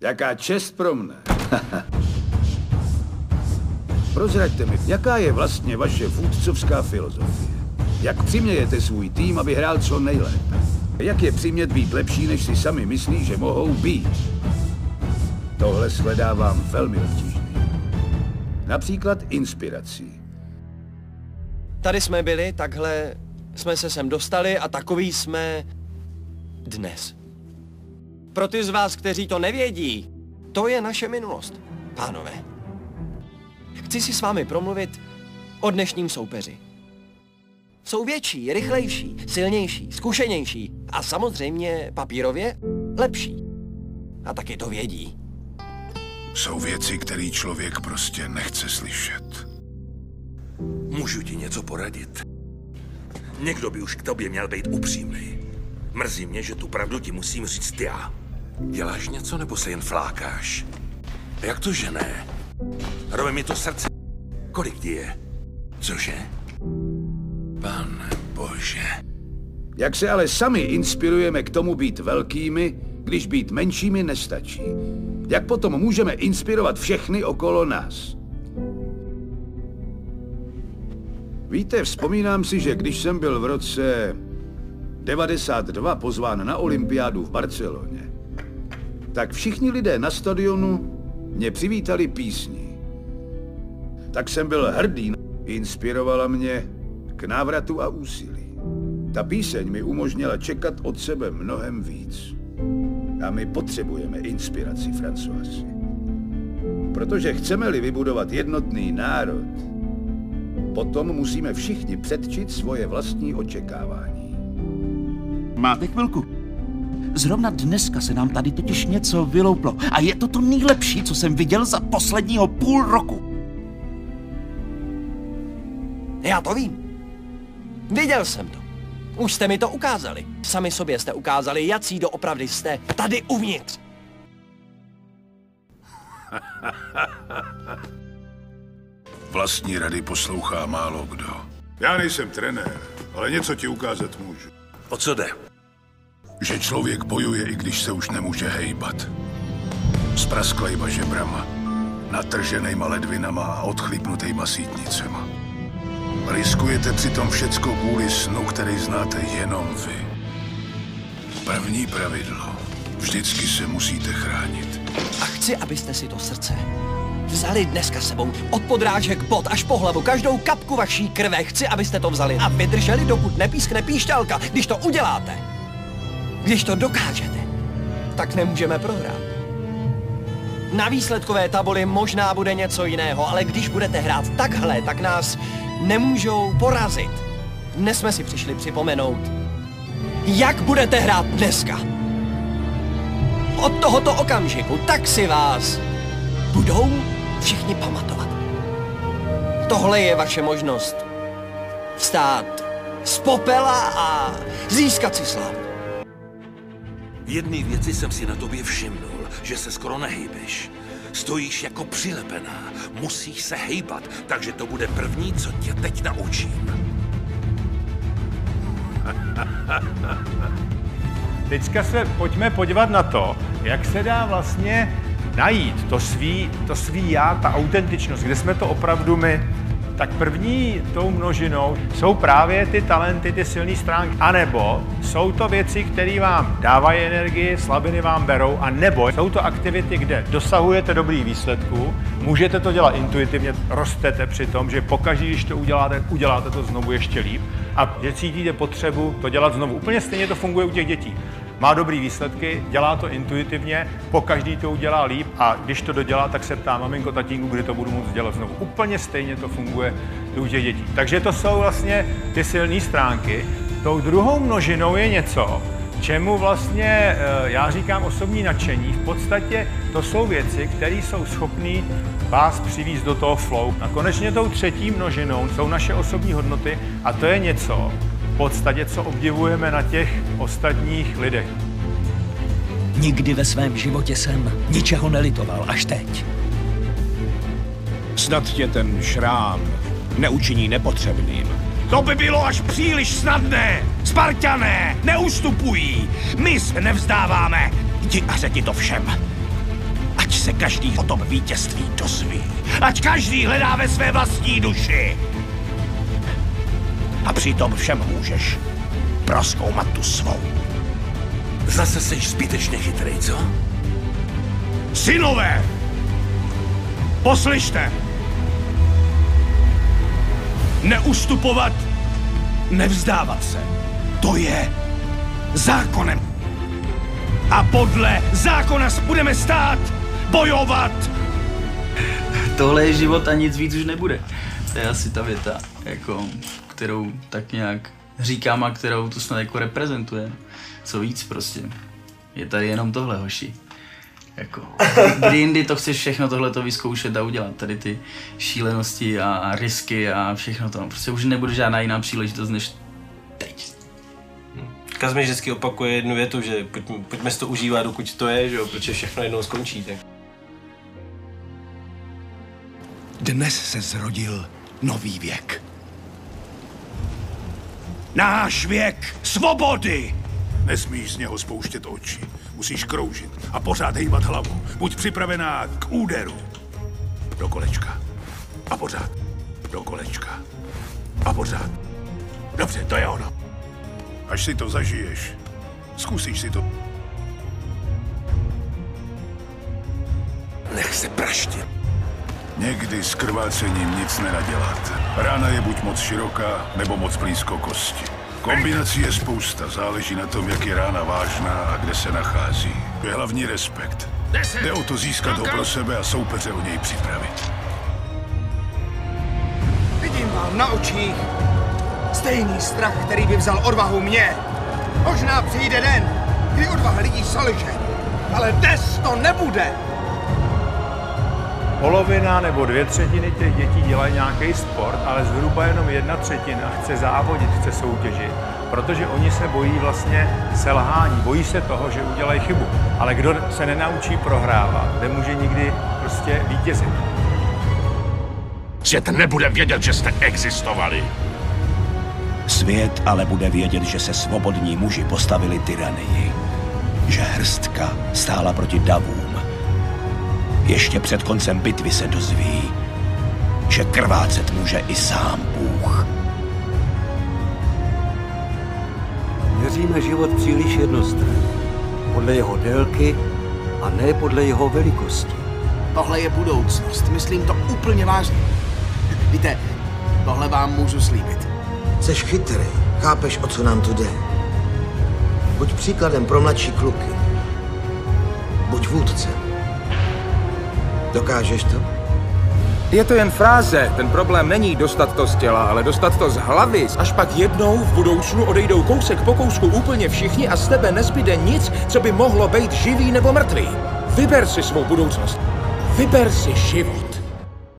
Jaká čest pro mne. Prozraďte mi, jaká je vlastně vaše vůdcovská filozofie? Jak přimějete svůj tým, aby hrál co nejlépe? Jak je přimět být lepší, než si sami myslí, že mohou být? Tohle shledávám velmi obtížné. Například inspirací. Tady jsme byli, takhle jsme se sem dostali a takový jsme dnes. Pro ty z vás, kteří to nevědí, to je naše minulost, pánové. Chci si s vámi promluvit o dnešním soupeři. Jsou větší, rychlejší, silnější, zkušenější a samozřejmě papírově lepší. A taky to vědí. Jsou věci, které člověk prostě nechce slyšet. Můžu ti něco poradit? Někdo by už k tobě měl být upřímný. Mrzí mě, že tu pravdu ti musím říct já. Děláš něco nebo se jen flákáš? Jak to, že ne? Rove mi to srdce. Kolik ti je? Cože? Pane bože. Jak se ale sami inspirujeme k tomu být velkými, když být menšími nestačí? Jak potom můžeme inspirovat všechny okolo nás? Víte, vzpomínám si, že když jsem byl v roce 92 pozván na olympiádu v Barceloně, tak všichni lidé na stadionu mě přivítali písní. Tak jsem byl hrdý, inspirovala mě k návratu a úsilí. Ta píseň mi umožnila čekat od sebe mnohem víc. A my potřebujeme inspiraci, Françoisi. Protože chceme-li vybudovat jednotný národ, potom musíme všichni předčit svoje vlastní očekávání. Máte chvilku? Zrovna dneska se nám tady totiž něco vylouplo. A je to to nejlepší, co jsem viděl za posledního půl roku. Já to vím. Viděl jsem to. Už jste mi to ukázali. Sami sobě jste ukázali, jací doopravdy jste tady uvnitř. Vlastní rady poslouchá málo kdo. Já nejsem trenér, ale něco ti ukázat můžu. O co jde? Že člověk bojuje, i když se už nemůže hejbat. S prasklejma žebrama, natrženejma ledvinama a odchlípnutejma sítnicema. Riskujete přitom všecko kvůli snu, který znáte jenom vy. První pravidlo. Vždycky se musíte chránit. A chci, abyste si to srdce vzali dneska sebou od podrážek pod až po hlavu každou kapku vaší krve. Chci, abyste to vzali a vydrželi, dokud nepískne píšťalka. Když to uděláte, když to dokážete, tak nemůžeme prohrát. Na výsledkové tabuli možná bude něco jiného, ale když budete hrát takhle, tak nás nemůžou porazit. Dnes jsme si přišli připomenout, jak budete hrát dneska. Od tohoto okamžiku tak si vás budou všichni pamatovat. Tohle je vaše možnost vstát z popela a získat si slavu. Jedné věci jsem si na tobě všimnul, že se skoro nehýbeš. Stojíš jako přilepená, musíš se hejbat, takže to bude první, co tě teď naučím. Teďka se pojďme podívat na to, jak se dá vlastně najít to svý, to svý já, ta autentičnost, kde jsme to opravdu my. Tak první tou množinou jsou právě ty talenty, ty silné stránky. A nebo jsou to věci, které vám dávají energii, slabiny vám berou, a nebo jsou to aktivity, kde dosahujete dobrý výsledků, můžete to dělat intuitivně, rostete při tom, že pokaždé, když to uděláte, uděláte to znovu ještě líp a že cítíte potřebu to dělat znovu. Úplně stejně to funguje u těch dětí má dobrý výsledky, dělá to intuitivně, po každý to udělá líp a když to dodělá, tak se ptá maminko, tatínku, kdy to budu moct dělat znovu. Úplně stejně to funguje u těch dětí. Takže to jsou vlastně ty silné stránky. Tou druhou množinou je něco, čemu vlastně eh, já říkám osobní nadšení. V podstatě to jsou věci, které jsou schopné vás přivízt do toho flow. A konečně tou třetí množinou jsou naše osobní hodnoty a to je něco, podstatě, co obdivujeme na těch ostatních lidech. Nikdy ve svém životě jsem ničeho nelitoval, až teď. Snad tě ten šrám neučiní nepotřebným. To by bylo až příliš snadné. Spartané neustupují. My se nevzdáváme. Jdi a řekni to všem. Ať se každý o tom vítězství dozví. Ať každý hledá ve své vlastní duši. A přitom všem můžeš proskoumat tu svou. Zase jsi zbytečně chytrý, co? Synové! Poslyšte! Neustupovat, nevzdávat se. To je zákonem. A podle zákona budeme stát, bojovat. Tohle je život a nic víc už nebude. To je asi ta věta, jako, kterou tak nějak říkám a kterou tu snad jako reprezentuje. Co víc prostě. Je tady jenom tohle, hoši. Jako, kdy jindy to chceš všechno tohle to vyzkoušet a udělat, tady ty šílenosti a, a risky a všechno to. Prostě už nebude žádná jiná příležitost než teď. Kaz mi vždycky opakuje jednu větu, že pojďme, pojďme si to užívat, dokud to je, že jo, protože všechno jednou skončí. Tak. Dnes se zrodil nový věk. Náš věk svobody! Nesmíš z něho spouštět oči. Musíš kroužit a pořád hejbat hlavu. Buď připravená k úderu. Do kolečka. A pořád. Do kolečka. A pořád. Dobře, to je ono. Až si to zažiješ, zkusíš si to. Nech se praštit. Někdy s krvácením nic nenaděláte. Rána je buď moc široká, nebo moc blízko kosti. Kombinací je spousta, záleží na tom, jak je rána vážná a kde se nachází. Je hlavní respekt. Jde o to získat ho pro sebe a soupeře o něj připravit. Vidím vám na očích stejný strach, který by vzal odvahu mě. Možná přijde den, kdy odvaha lidí selže, ale dnes to nebude. Polovina nebo dvě třetiny těch dětí dělají nějaký sport, ale zhruba jenom jedna třetina chce závodit, chce soutěžit, protože oni se bojí vlastně selhání, bojí se toho, že udělají chybu. Ale kdo se nenaučí prohrávat, nemůže nikdy prostě vítězit. Svět nebude vědět, že jste existovali. Svět ale bude vědět, že se svobodní muži postavili tyranii. Že hrstka stála proti davům. Ještě před koncem bitvy se dozví, že krvácet může i sám Bůh. Měříme život příliš jednostranně. Podle jeho délky a ne podle jeho velikosti. Tohle je budoucnost, myslím to úplně vážně. Víte, tohle vám můžu slíbit. Jseš chytrý, chápeš, o co nám tu jde. Buď příkladem pro mladší kluky. Buď vůdcem. Dokážeš to? Je to jen fráze. Ten problém není dostat to z těla, ale dostat to z hlavy. Až pak jednou v budoucnu odejdou kousek po kousku úplně všichni a z tebe nezbyde nic, co by mohlo být živý nebo mrtvý. Vyber si svou budoucnost. Vyber si život.